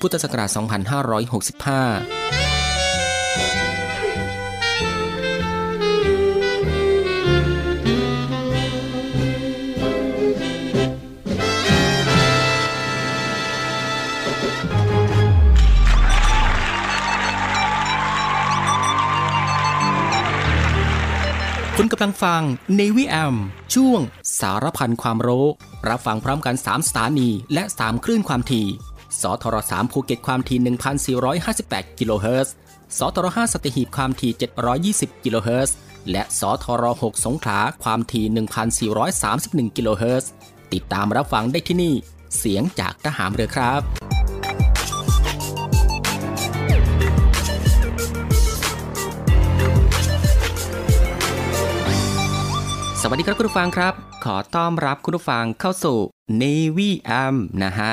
พุทธศักราช 2565คุณกำลังฟัง Navy AM ช่วงสารพันความรู้ รับฟังพร้อมกัน 3 สถานีและ 3 คลื่นความถี่ สทร3ภูเก็ตความถี่ 1,458 กิโลเฮิรตซ์ สทร5สัตหีบความถี่ 720 กิโลเฮิรตซ์ และสทร6สงขลาความถี่ 1,431 กิโลเฮิรตซ์ ติดตามรับฟังได้ที่นี่ เสียงจากทหารเรือครับสวัสดีครับคุณผู้ฟังครับ ขอต้อนรับคุณผู้ฟังเข้าสู่ Navy AM นะฮะ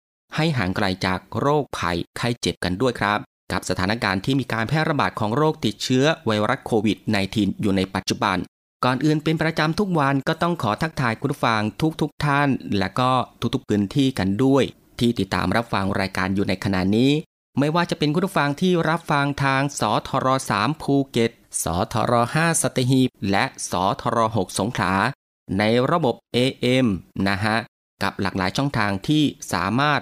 ให้ห่างไกลจากโรคภัยไข้เจ็บกันด้วยครับ กับสถานการณ์ที่มีการแพร่ระบาดของโรคติดเชื้อไวรัสโควิด -19 อยู่ในปัจจุบัน ก่อนอื่นเป็นประจำทุกวันก็ต้องขอทักทายคุณผู้ฟังทุกๆทท่าน และก็ทุกๆพื้นที่กันด้วย ที่ติดตามรับฟังรายการอยู่ในขณะนี้ไม่ว่าจะเป็นคุณผู้ฟังที่รับฟังทางสทร3ภูเก็ต สทร5สตหีบ และสทร6สงขลา ในระบบ AM นะฮะ กับหลากหลายช่องทางที่สามารถ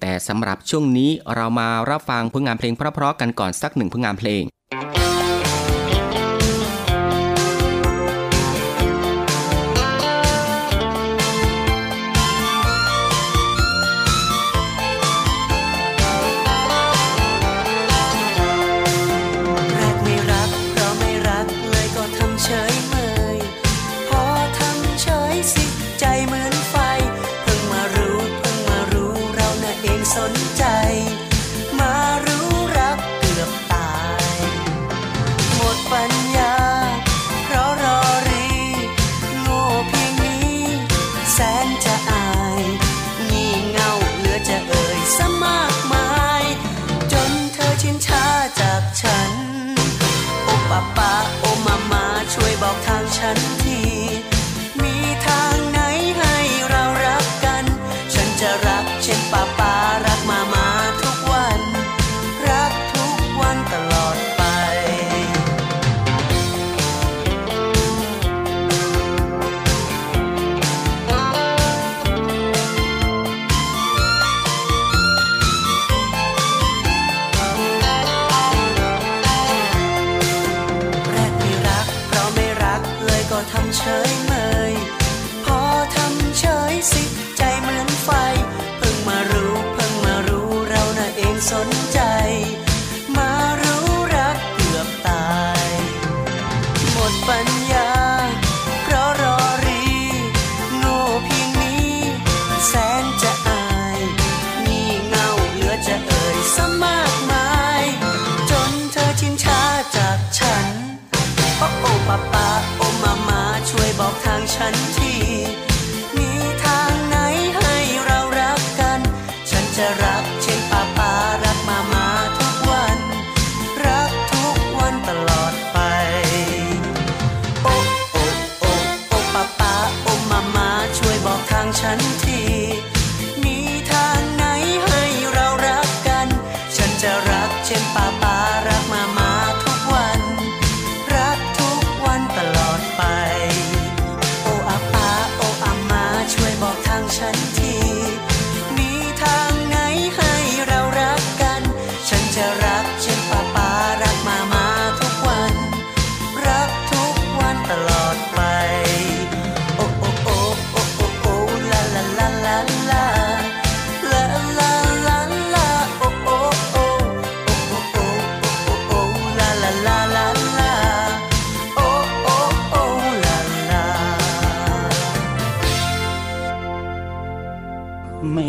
แต่สำหรับช่วงนี้เรามารับฟังผลงานเพลงเพราะๆกันก่อนสักหนึ่งผลงานเพลง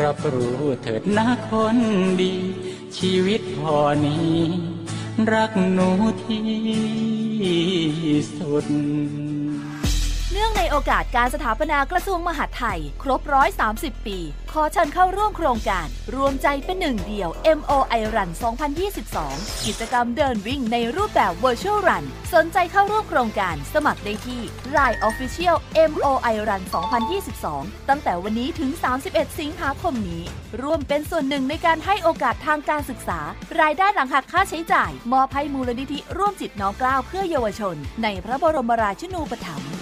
รับรู้เถิดนะคนดี ชีวิตพอนี้ รักหนูที่สุด โอกาสการสถาปนากระทรวงมหาดไทย ครบ130ปี ขอเชิญเข้าร่วมโครงการ รวมใจเป็นหนึ่งเดียว MOI Run 2022 กิจกรรมเดินวิ่งในรูปแบบ Virtual Run สนใจเข้าร่วมโครงการสมัครได้ที่ Line Official MOI Run 2022 ตั้งแต่วันนี้ถึง 31 สิงหาคมนี้ ร่วมเป็นส่วนหนึ่งในการให้โอกาสทางการศึกษา รายได้หลังหักค่าใช้จ่าย มอบให้มูลนิธิร่วมจิตน้อมกล้าเพื่อเยาวชน ในพระบรมราชินูปถัมภ์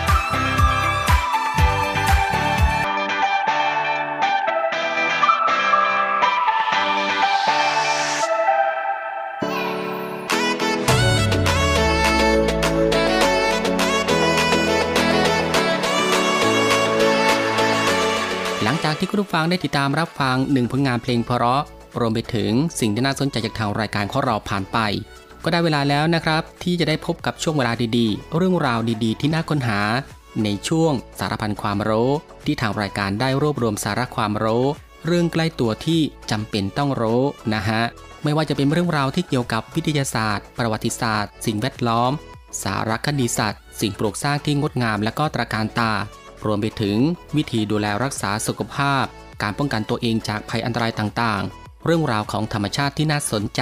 ที่คุณผู้ฟังได้ติดตามรับฟังหนึ่งผลงานเพลงเพราะรวมไปถึงสิ่งที่น่าสนใจจากทางรายการของเราผ่านไป ก็ได้เวลาแล้วนะครับ ที่จะได้พบกับช่วงเวลาดีๆ เรื่องราวดีๆ ที่น่าค้นหา ในช่วงสารพันความรู้ ที่ทางรายการได้รวบรวมสาระความรู้เรื่องใกล้ตัวที่จำเป็นต้องรู้นะฮะไม่ว่าจะเป็นเรื่องราวที่เกี่ยวกับวิทยาศาสตร์ ประวัติศาสตร์ สิ่งแวดล้อม สารคดีสัตว์ สิ่งปลูกสร้างที่งดงามและก็ตระการตา รวมไปถึงวิธีดูแลรักษาสุขภาพ การป้องกันตัวเองจากภัยอันตรายต่างๆ เรื่องราวของธรรมชาติที่น่าสนใจ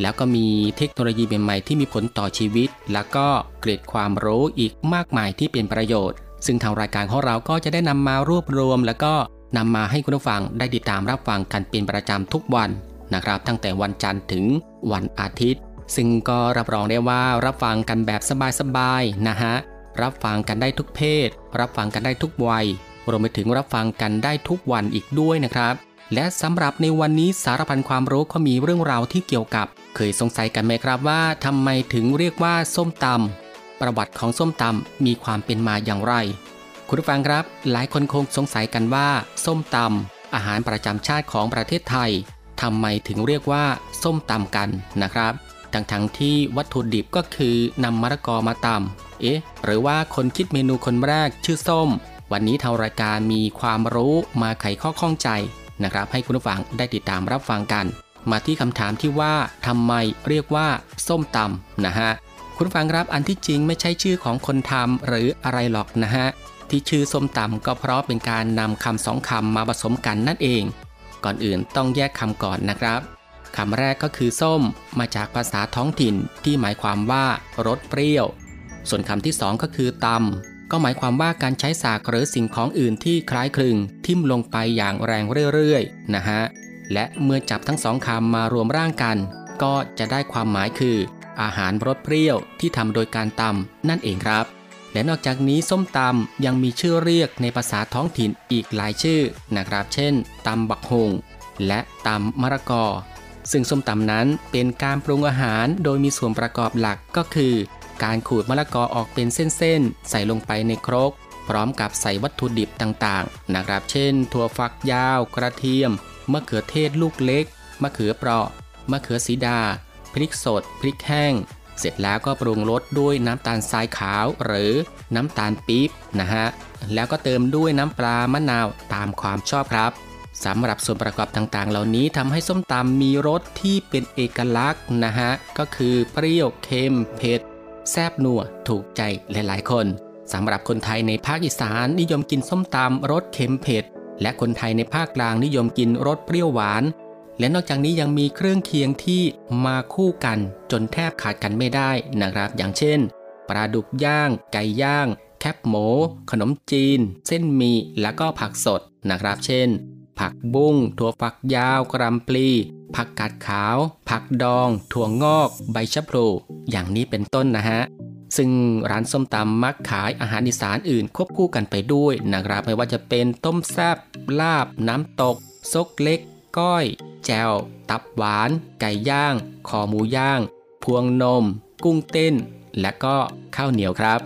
แล้วก็มีเทคโนโลยีใหม่ๆที่มีผลต่อชีวิต แล้วก็เกร็ดความรู้อีกมากมายที่เป็นประโยชน์ ซึ่งทางรายการของเราก็จะได้นำมารวบรวม แล้วก็นำมาให้คุณผู้ฟังได้ติดตามรับฟังกันเป็นประจำทุกวันนะครับตั้งแต่วันจันทร์ถึงวันอาทิตย์ ซึ่งก็รับรองได้ว่ารับฟังกันแบบสบายๆนะฮะ รับฟังกันได้ทุกเพศ รับฟังกันได้ทุกวัย รวมไปถึงรับฟังกันได้ทุกวันอีกด้วยนะครับ และสำหรับในวันนี้สารพันความรู้ก็มีเรื่องราวที่เกี่ยวกับ เคยสงสัยกันไหมครับว่าทำไมถึงเรียกว่าส้มตำประวัติของส้มตำมีความเป็นมาอย่างไร คุณผู้ฟังครับ หลายคนคงสงสัยกันว่า ส้มตำอาหารประจำชาติของประเทศไทยทำไมถึงเรียกว่าส้มตำกันนะครับทั้งทั้งๆที่วัตถุดิบก็คือนำมะละกอมาตำ เอ๊ะ หรือว่าคนคิดเมนูคนแรกชื่อส้ม วันนี้ทางรายการมีความรู้มาไขข้อข้องใจนะครับ ให้คุณผู้ฟังได้ติดตามรับฟังกัน มาที่คำถามที่ว่าทำไมเรียกว่า ส้มตำนะฮะ คุณผู้ฟังครับอันที่จริงไม่ใช่ชื่อของคนทำหรืออะไรหรอกนะฮะ ที่ชื่อส้มตำก็เพราะเป็นการนำคำสองคำมาผสมกันนั่นเอง ก่อนอื่นต้องแยกคำก่อนนะครับคำแรกก็คือส้มมาจากภาษาท้องถิ่นที่หมายความว่ารสเปรี้ยว ส่วนคำที่สองก็คือตำก็หมายความว่าการใช้สากหรือสิ่งของอื่นที่คล้ายคลึง ทิ่มลงไปอย่างแรงเรื่อยๆนะฮะและเมื่อจับทั้งสองคำมารวมร่างกัน ก็จะได้ความหมายคือ อาหารรสเปรี้ยวที่ทำโดยการตำนั่นเองครับ และนอกจากนี้ส้มตำยังมีชื่อเรียกในภาษาท้องถิ่นอีกหลายชื่อนะครับ เช่นตำบักฮงและตำมะระกอ ซึ่งส้มตำนั้นเป็นการปรุงอาหารโดยมีส่วนประกอบหลักก็คือ การขูดมะละกอออกเป็นเส้นๆ ใส่ลงไปในครก พร้อมกับใส่วัตถุดิบต่างๆ นะครับ เช่น ถั่วฝักยาว กระเทียม มะเขือเทศลูกเล็ก มะเขือเปราะ มะเขือสีดา พริกสด พริกแห้ง เสร็จแล้วก็ปรุงรสด้วยน้ำตาลทรายขาวหรือน้ำตาลปี๊บนะฮะ แล้วก็เติมด้วยน้ำปลามะนาวตามความชอบครับสำหรับส่วนประกอบต่างๆ เหล่านี้ทำให้ส้มตำมีรสที่เป็นเอกลักษณ์นะฮะ ก็คือเปรี้ยว เค็ม เผ็ด แซบนัวถูกใจหลายๆ คนสำหรับคนไทยในภาคอีสานนิยมกินส้มตำรสเค็มเผ็ด และคนไทยในภาคกลางนิยมกินรสเปรี้ยวหวาน และนอกจากนี้ยังมีเครื่องเคียงที่มาคู่กันจนแทบขาดกันไม่ได้นะครับ อย่างเช่นปลาดุกย่าง ไก่ย่าง แคบหมูขนมจีน เส้นหมี่แล้วก็ผักสดนะครับ เช่น ผักบุ้ง ถั่วฝักยาว กรัมปลี ผักกาดขาว ผักดอง ถั่วงอก ใบชะพลู อย่างนี้เป็นต้นนะฮะ ซึ่งร้านส้มตำมักขายอาหารอีสานอื่นควบคู่กันไปด้วยนะครับ ไม่ว่าจะเป็นต้มแซบลาบ น้ำตก ซกเล็ก ก้อย แจว ตับหวาน ไก่ย่าง คอหมูย่าง พวงนม กุ้งเต้น และก็ข้าวเหนียวครับ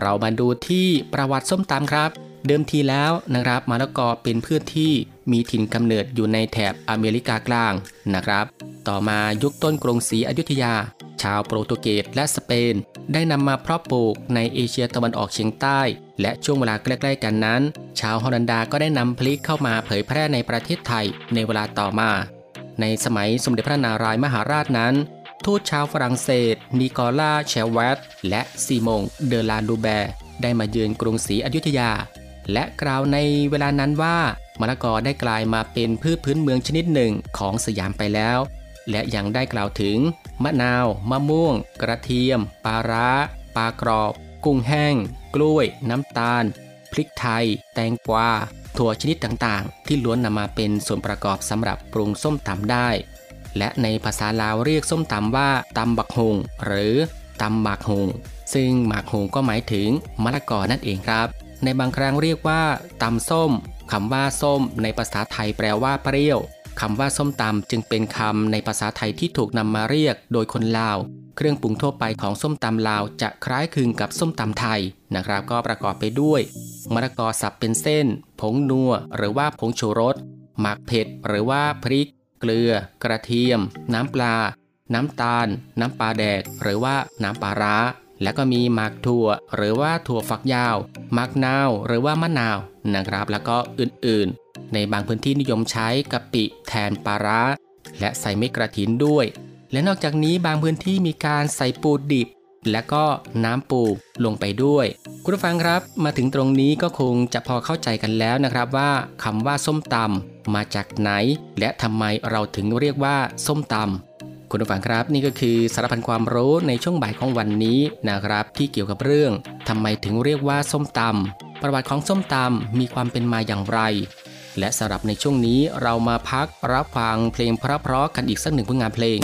เรามาดูที่ประวัติส้มตำครับ เดิมทีแล้วนะครับมะละกอเป็นพืชที่ มีถิ่นกำเนิดอยู่ในแถบอเมริกากลางนะครับ ต่อมายุคต้นกรุงศรีอยุธยา ชาวโปรตุเกสและสเปน ได้นำมาเพาะปลูกในเอเชียตะวันออกเฉียงใต้ และช่วงเวลาใกล้ๆกันนั้น ชาวฮอลันดาก็ได้นำพลิกเข้ามาเผยแพร่ในประเทศไทยในเวลาต่อมา ในสมัยสมเด็จพระนารายมหาราชนั้นทูตชาวฝรั่งเศส นิโคลาเชลเวตและซีมง เดอลานดูแบร์ได้มาเยือนกรุงศรีอยุธยา และกล่าวในเวลานั้นว่า มะละกอได้กลายมาเป็นพืชพื้นเมืองชนิดหนึ่งของสยามไปแล้ว และยังได้กล่าวถึง มะนาว มะม่วง กระเทียม ปลาร้า ปลากรอบ กุ้งแห้ง กล้วย น้ำตาล พริกไทย แตงกวา ถั่วชนิดต่างๆ ที่ล้วนนำมาเป็นส่วนประกอบสำหรับปรุงส้มตำได้ และในภาษาลาวเรียกส้มตำว่าตำบักฮงหรือตำหมากฮงซึ่งหมากฮงก็หมายถึงมะละกอนั่นเองครับ ในบางครั้งเรียกว่าตำส้ม คำว่าส้มในภาษาไทยแปลว่าเปรี้ยวคำว่าส้มตำจึงเป็นคำในภาษาไทยที่ถูกนำมาเรียกโดยคนลาว เครื่องปรุงทั่วไปของส้มตำลาวจะคล้ายคลึงกับส้มตำไทยนะครับ ก็ประกอบไปด้วยมะละกอสับเป็นเส้น ผงนัว หรือว่าผงชูรสหมักเผ็ด หรือว่าพริก เกลือ กระเทียม น้ำปลา น้ำตาล น้ำปลาแดก หรือว่าน้ำปลาร้า แล้วก็มีหมากถั่ว หรือว่าถั่วฝักยาวหมากนาว หรือว่ามะนาว นะครับ แล้วก็อื่นๆ ในบางพื้นที่นิยมใช้กะปิแทนปลาร้า และใส่เม็ดกระถินด้วย และนอกจากนี้บางพื้นที่มีการใส่ปูดิบ และก็น้ำปูลงไปด้วย คุณผู้ฟังครับมาถึงตรงนี้ก็คงจะพอเข้าใจกันแล้วนะครับว่าคำว่าส้มตำมาจากไหน และทำไมเราถึงเรียกว่าส้มตำคุณผู้ฟังครับนี่ก็คือสารพันความรู้ในช่วงบ่ายของวันนี้นะครับ ที่เกี่ยวกับเรื่องทำไมถึงเรียกว่าส้มตำ ประวัติของส้มตำมีความเป็นมาอย่างไร และสำหรับในช่วงนี้เรามาพักรับฟังเพลงเพราะๆกันอีกสักหนึ่งผลงานเพลง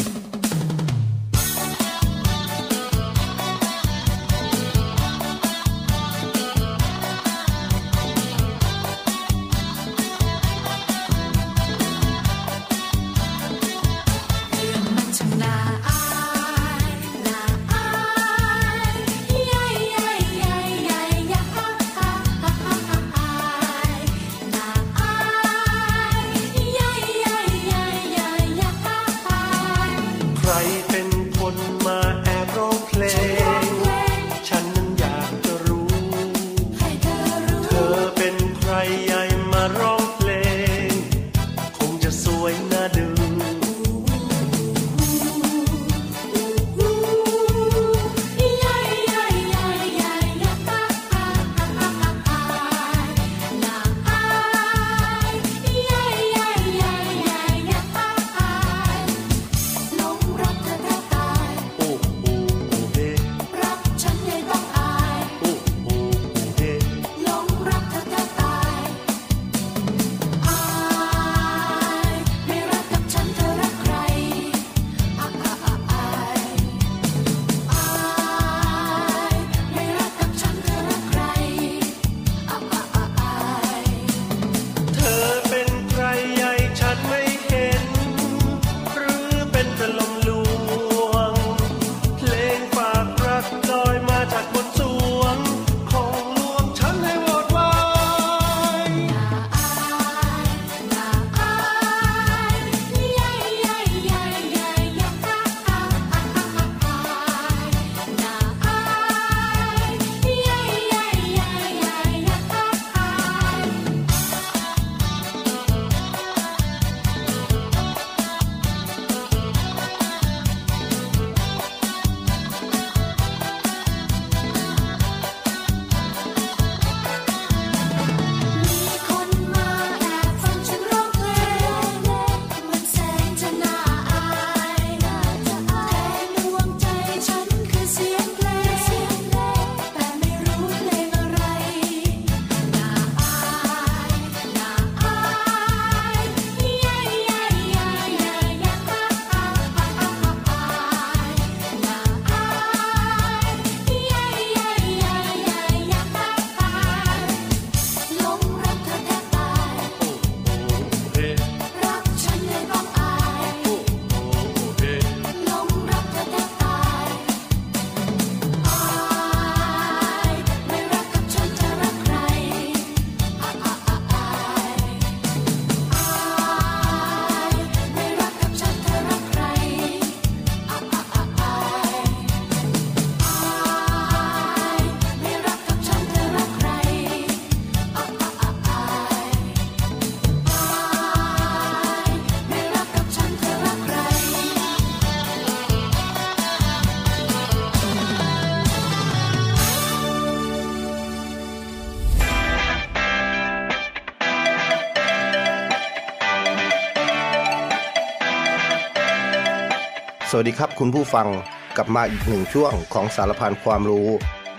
สวัสดีครับคุณผู้ฟังกลับมาอีกหนึ่งช่วงของสารพันความรู้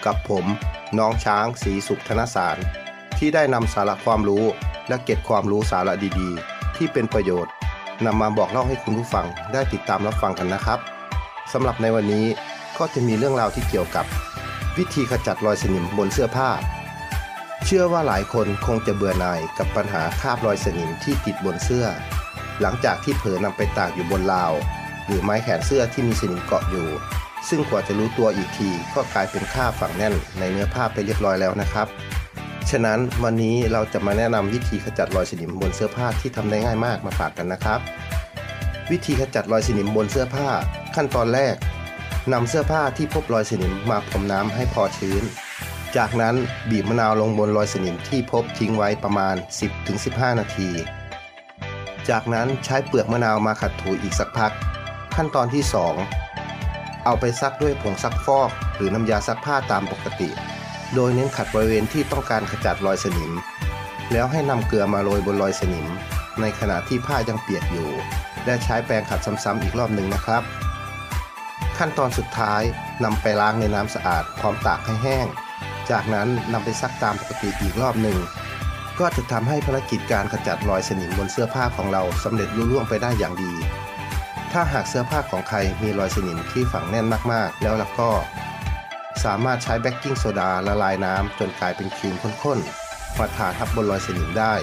กับผมน้องช้างสีสุขธนสาร ที่ได้นำสาระความรู้และเก็บความรู้สาระดีๆ ที่เป็นประโยชน์นำมาบอกเล่าให้คุณผู้ฟังได้ติดตามรับฟังกันนะครับสำหรับในวันนี้ก็จะมีเรื่องราวที่เกี่ยวกับ วิธีขจัดรอยสนิมบนเสื้อผ้า เชื่อว่าหลายคนคงจะเบื่อหน่ายกับปัญหาคราบรอยสนิมที่ติดบนเสื้อ หลังจากที่เผลอนำไปตากอยู่บนราว หรือไม้แขนเสื้อที่มีสนิมเกาะอยู่ ซึ่งกว่าจะรู้ตัวอีกทีก็กลายเป็นคราฝังแน่นในเนื้อผ้าไปเรียบร้อยแล้วนะครับ ฉะนั้นวันนี้เราจะมาแนะนำวิธีขจัดรอยสนิมบนเสื้อผ้าที่ทำได้ง่ายมากมาฝากกันนะครับ วิธีขจัดรอยสนิมบนเสื้อผ้า ขั้นตอนแรกนำเสื้อผ้าที่พบรอยสนิมมาพรมน้ำให้พอชื้นจากนั้นบีบมะนาวลงบนรอยสนิมที่พบทิ้งไว้ประมาณ 10-15 นาที จากนั้นใช้เปลือกมะนาวมาขัดถูอีกสักพัก ขั้นตอนที่ 2 เอาไปซักด้วยผงซักฟอก หรือน้ำยาซักผ้าตามปกติ โดยเน้นขัดบริเวณที่ต้องการขจัดรอยสนิม แล้วให้นำเกลือมาโรยบนรอยสนิม ในขณะที่ผ้ายังเปียกอยู่ และใช้แปรงขัดซ้ำๆอีกรอบหนึ่งนะครับ ขั้นตอนสุดท้ายนำไปล้างในน้ำสะอาดพร้อมตากให้แห้ง จากนั้นนำไปซักตามปกติอีกรอบหนึ่งก็จะทำให้ภารกิจการขจัดรอยสนิมบนเสื้อผ้าของเราสำเร็จลุล่วงไปได้อย่างดี ถ้าหากเสื้อผ้าของใครมีรอยสนิมที่ฝังแน่นมากๆ แล้วล่ะก็ สามารถใช้เบกกิ้งโซดาละลายน้ำจนกลายเป็นครีมข้นๆมาทาทับบนรอยสนิมได้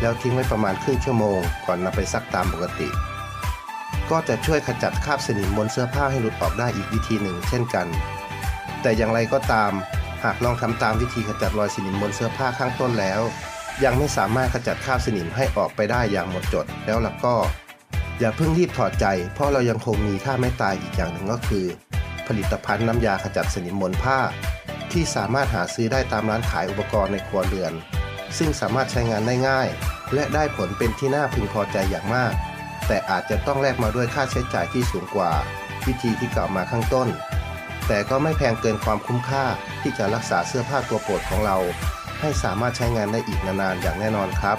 แล้วทิ้งไว้ประมาณครึ่งชั่วโมง ก่อนนำไปซักตามปกติ ก็จะช่วยขจัดคราบสนิมบนเสื้อผ้าให้หลุดออกได้อีกวิธีหนึ่ง เช่นกัน แต่อย่างไรก็ตาม หากลองทำตามวิธีขจัดรอยสนิมบนเสื้อผ้าข้างต้นแล้ว ยังไม่สามารถขจัดคราบสนิมให้ออกไปได้อย่างหมดจดแล้วล่ะก็ อย่าเพิ่งรีบถอดใจ เพราะเรายังคงมีท่าไม่ตายอีกอย่างหนึ่งก็คือ ผลิตภัณฑ์น้ำยาขจัดสนิมบนผ้า ที่สามารถหาซื้อได้ตามร้านขายอุปกรณ์ในครัวเรือน ซึ่งสามารถใช้งานได้ง่าย และได้ผลเป็นที่น่าพึงพอใจอย่างมาก แต่อาจจะต้องแลกมาด้วยค่าใช้จ่ายที่สูงกว่า วิธีที่กล่าวมาข้างต้น แต่ก็ไม่แพงเกินความคุ้มค่าที่จะรักษาเสื้อผ้าตัวโปรดของเรา ให้สามารถใช้งานได้อีกนานๆอย่างแน่นอนครับ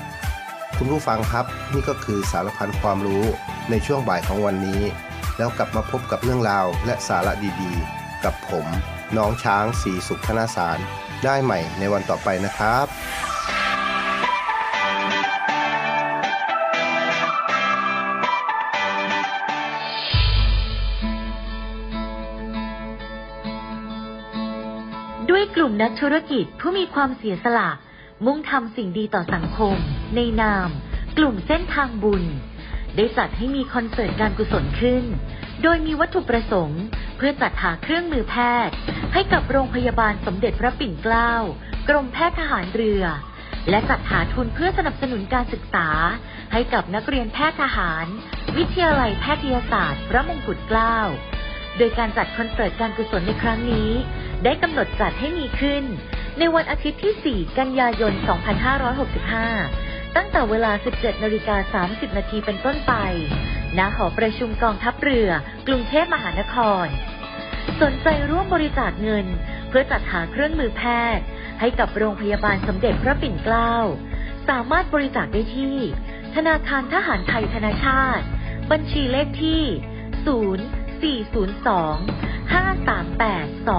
คุณผู้ฟังครับนี่ก็คือสารพันความรู้ในช่วงบ่ายของวันนี้ แล้วกลับมาพบกับเรื่องราวและสาระดีๆ กับผม น้องช้างสีสุขธนาสาร ได้ใหม่ในวันต่อไปนะครับด้วยกลุ่มนักธุรกิจผู้มีความเสียสละ มุ่งทำสิ่งดีต่อสังคม ในนาม กลุ่มเส้นทางบุญ ได้จัดให้มีคอนเสิร์ตการกุศลขึ้น โดยมีวัตถุประสงค์ เพื่อจัดหาเครื่องมือแพทย์ ให้กับโรงพยาบาลสมเด็จพระปิ่นเกล้ากรมแพทย์ทหารเรือ และจัดหาทุนเพื่อสนับสนุนการศึกษา ให้กับนักเรียนแพทย์ทหาร วิทยาลัยแพทยศาสตร์ พระมงกุฎเกล้าโดยการจัดคอนเสิร์ตการกุศลในครั้งนี้ ได้กำหนดจัดให้มีขึ้น ในวันอาทิตย์ที่ 4 กันยายน 2565 ตั้งแต่เวลา 17นาฬิกา30 นาทีเป็นต้นไป ณ หอประชุมกองทัพเรือ กรุงเทพมหานคร สนใจร่วมบริจาคเงิน เพื่อจัดหาเครื่องมือแพทย์ ให้กับโรงพยาบาลสมเด็จพระปิ่นเกล้า สามารถบริจาคได้ที่ ธนาคารทหารไทยธนาชาติ บัญชีเลขที่ 0402 538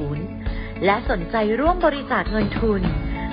250 และสนใจร่วมบริจาคเงินทุน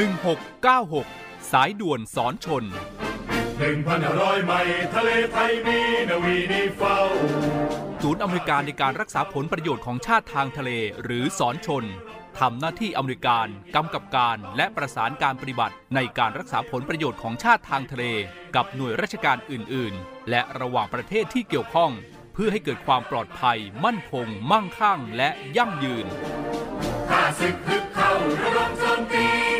1696 สายด่วนสอนชนหนึ่งพันห้าร้อยไมล์ทะเลไทยมีนาวีนีเฝ้า ศูนย์อเมริการในการรักษาผลประโยชน์ของชาติทางทะเลหรือสอนชนทำหน้าที่อเมริการกำกับการและประสานการปฏิบัติ ในการรักษาผลประโยชน์ของชาติทางทะเล กับหน่วยราชการอื่น ๆ และระหว่างประเทศที่เกี่ยวข้อง เพื่อให้เกิดความปลอดภัย มั่นคง มั่งคั่ง และยั่งยืนข้าศึกฮึกเข้าระดมโจมตีนาพบ